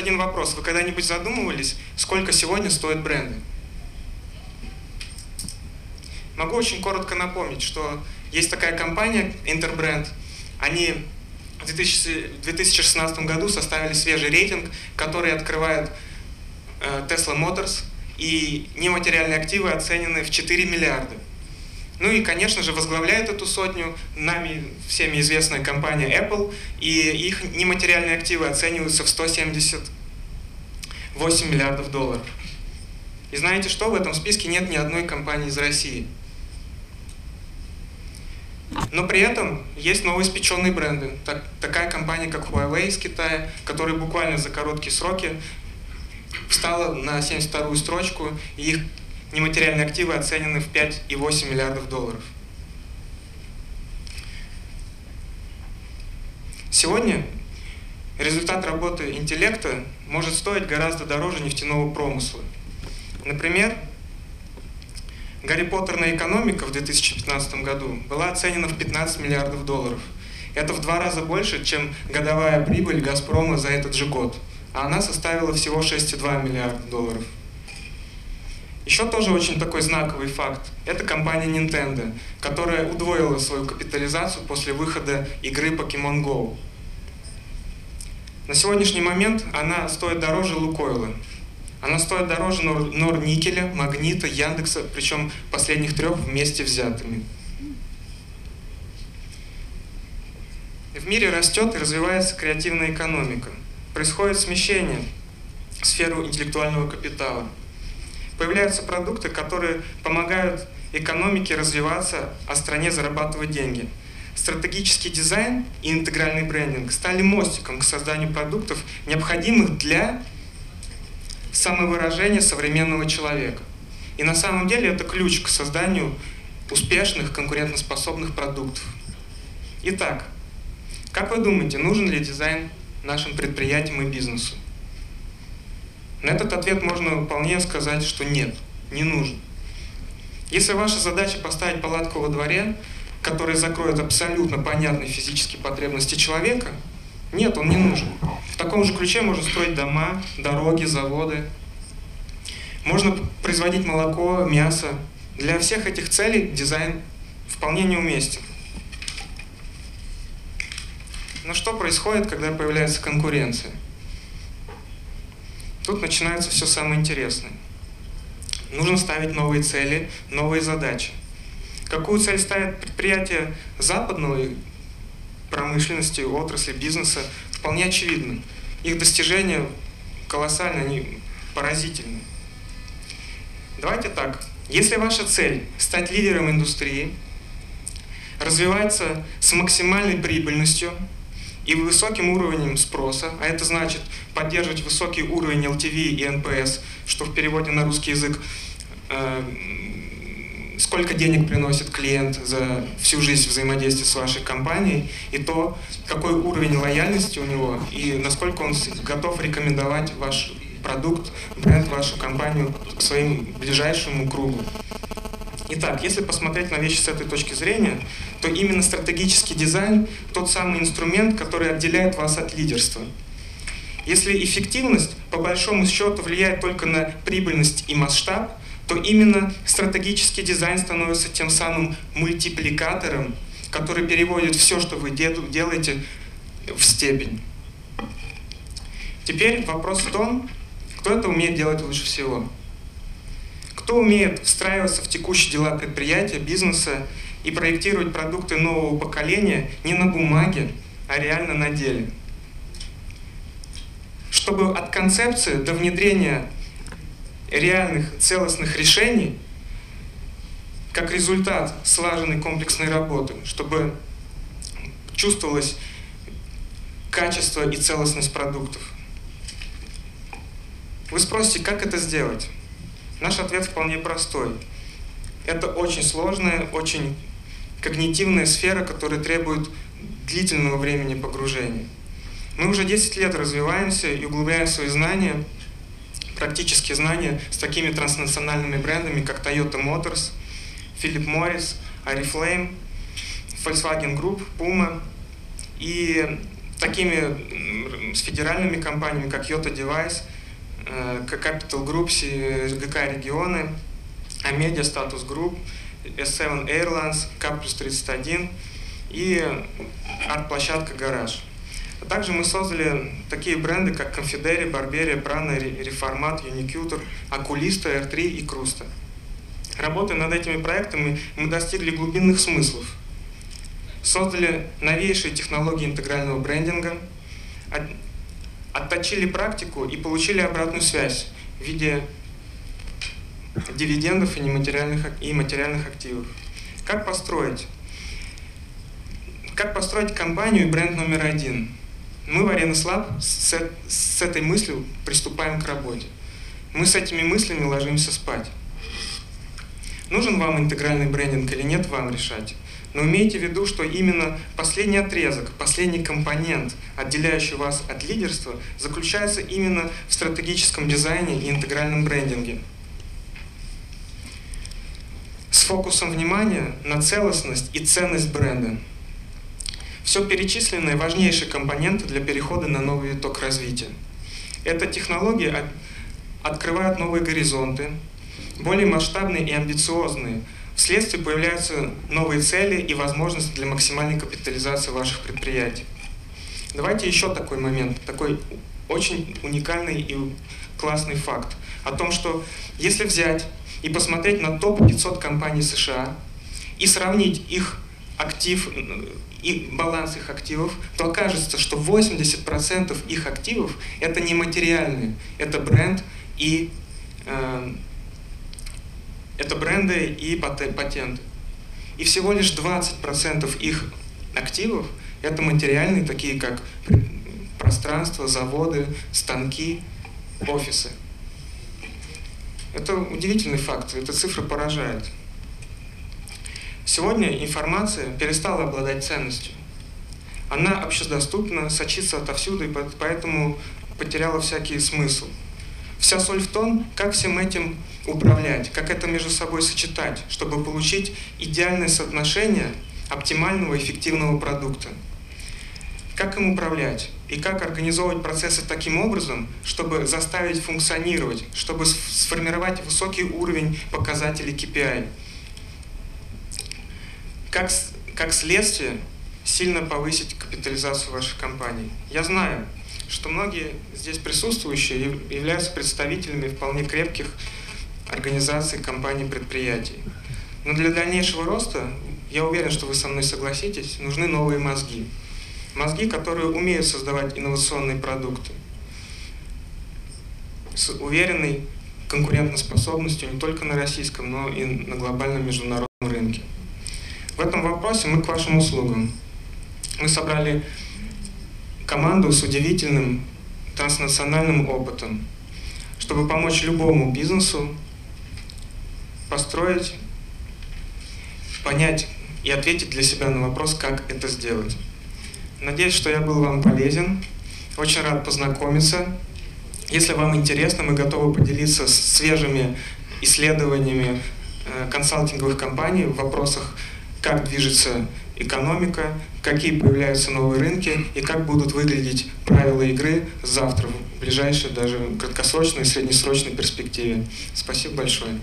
один вопрос. Вы когда-нибудь задумывались, сколько сегодня стоят бренды? Могу очень коротко напомнить, что есть такая компания Interbrand. Они в 2016 году составили свежий рейтинг, который открывает э, Tesla Motors, и нематериальные активы оценены в 4 миллиарда. Ну и, конечно же, возглавляет эту сотню нами всеми известная компания Apple, и их нематериальные активы оцениваются в 178 миллиардов долларов. И знаете что? В этом списке нет ни одной компании из России. Но при этом есть новоиспеченные бренды. Так, такая компания, как Huawei из Китая, которая буквально за короткие сроки встала на 72-ю строчку, и их нематериальные активы оценены в 5,8 миллиардов долларов. Сегодня результат работы интеллекта может стоить гораздо дороже нефтяного промысла. Например, Гарри Поттерная экономика в 2015 году была оценена в 15 миллиардов долларов. Это в два раза больше, чем годовая прибыль «Газпрома» за этот же год. А она составила всего 6,2 миллиарда долларов. Еще тоже очень такой знаковый факт. Это компания Nintendo, которая удвоила свою капитализацию после выхода игры Pokemon Go. На сегодняшний момент она стоит дороже Лукойла. Она стоит дороже Нор Норникеля, Магнита, Яндекса, причем последних трех вместе взятыми. В мире растет и развивается креативная экономика. Происходит смещение в сферу интеллектуального капитала – Появляются продукты, которые помогают экономике развиваться, а стране зарабатывать деньги. Стратегический дизайн и интегральный брендинг стали мостиком к созданию продуктов, необходимых для самовыражения современного человека. И на самом деле это ключ к созданию успешных, конкурентоспособных продуктов. Итак, как вы думаете, нужен ли дизайн нашим предприятиям и бизнесу? На этот ответ можно вполне сказать, что нет, не нужен. Если ваша задача поставить палатку во дворе, которая закроет абсолютно понятные физические потребности человека, нет, он не нужен. В таком же ключе можно строить дома, дороги, заводы. Можно производить молоко, мясо. Для всех этих целей дизайн вполне неуместен. Но что происходит, когда появляется конкуренция? Тут начинается все самое интересное. Нужно ставить новые цели, новые задачи. Какую цель ставят предприятия западной промышленности, отрасли, бизнеса, вполне очевидно. Их достижения колоссальны, они поразительны. Давайте так. Если ваша цель стать лидером индустрии, развиваться с максимальной прибыльностью, и высоким уровнем спроса, а это значит поддерживать высокий уровень LTV и NPS, что в переводе на русский язык э, сколько денег приносит клиент за всю жизнь взаимодействия с вашей компанией, и то, какой уровень лояльности у него, и насколько он готов рекомендовать ваш продукт, бренд, вашу компанию к своим ближайшему кругу. Итак, если посмотреть на вещи с этой точки зрения, то именно стратегический дизайн – тот самый инструмент, который отделяет вас от лидерства. Если эффективность, по большому счету, влияет только на прибыльность и масштаб, то именно стратегический дизайн становится тем самым мультипликатором, который переводит все, что вы делаете, в степень. Теперь вопрос в том, кто это умеет делать лучше всего. Кто умеет встраиваться в текущие дела предприятия, бизнеса и проектировать продукты нового поколения не на бумаге, а реально на деле. Чтобы от концепции до внедрения реальных целостных решений, как результат слаженной комплексной работы, чтобы чувствовалось качество и целостность продуктов. Вы спросите, как это сделать? Наш ответ вполне простой. Это очень сложная, очень когнитивная сфера, которая требует длительного времени погружения. Мы уже 10 лет развиваемся и углубляем свои знания, практические знания с такими транснациональными брендами, как Toyota Motors, Philip Morris, Oriflame, Volkswagen Group, Puma. И такими с федеральными компаниями, как Yota Device, Capital Group, ГК регионы, Amedia Status Group, S7 Airlines, Cap 31 и арт-площадка «Гараж». Также мы создали такие бренды, как Confideri, Barberia, Prana, Reformat, Unicutor, Окулиста, R3 и Круста. Работая над этими проектами, мы достигли глубинных смыслов. Создали новейшие технологии интегрального брендинга, отточили практику и получили обратную связь в виде дивидендов и, нематериальных, и материальных активов. Как построить? Как построить компанию и бренд номер один? Мы в Lab с, с этой мыслью приступаем к работе. Мы с этими мыслями ложимся спать. Нужен вам интегральный брендинг или нет, вам решать. Но имейте в виду, что именно последний отрезок, последний компонент, отделяющий вас от лидерства, заключается именно в стратегическом дизайне и интегральном брендинге. С фокусом внимания на целостность и ценность бренда. Все перечисленные важнейшие компоненты для перехода на новый виток развития. Эта технология открывает новые горизонты, более масштабные и амбициозные. Вследствие появляются новые цели и возможности для максимальной капитализации ваших предприятий. Давайте еще такой момент, такой очень уникальный и классный факт о том, что если взять и посмотреть на топ-500 компаний США и сравнить их актив и баланс их активов, то окажется, что 80% их активов это нематериальные, это бренд и э, это бренды и патенты. И всего лишь 20% их активов это материальные, такие как пространство, заводы, станки, офисы. Это удивительный факт, эта цифра поражает. Сегодня информация перестала обладать ценностью. Она общедоступна, сочится отовсюду, и поэтому потеряла всякий смысл. Вся соль в том, как всем этим управлять, как это между собой сочетать, чтобы получить идеальное соотношение оптимального эффективного продукта. Как им управлять и как организовывать процессы таким образом, чтобы заставить функционировать, чтобы сформировать высокий уровень показателей KPI – как, как следствие сильно повысить капитализацию ваших компаний. Я знаю, что многие здесь присутствующие являются представителями вполне крепких организаций, компаний, предприятий. Но для дальнейшего роста, я уверен, что вы со мной согласитесь, нужны новые мозги. Мозги, которые умеют создавать инновационные продукты с уверенной конкурентоспособностью не только на российском, но и на глобальном международном рынке. В этом вопросе мы к вашим услугам. Мы собрали команду с удивительным транснациональным опытом, чтобы помочь любому бизнесу построить, понять и ответить для себя на вопрос, как это сделать. Надеюсь, что я был вам полезен. Очень рад познакомиться. Если вам интересно, мы готовы поделиться свежими исследованиями э, консалтинговых компаний в вопросах как движется экономика, какие появляются новые рынки и как будут выглядеть правила игры завтра, в ближайшей даже краткосрочной и среднесрочной перспективе. Спасибо большое.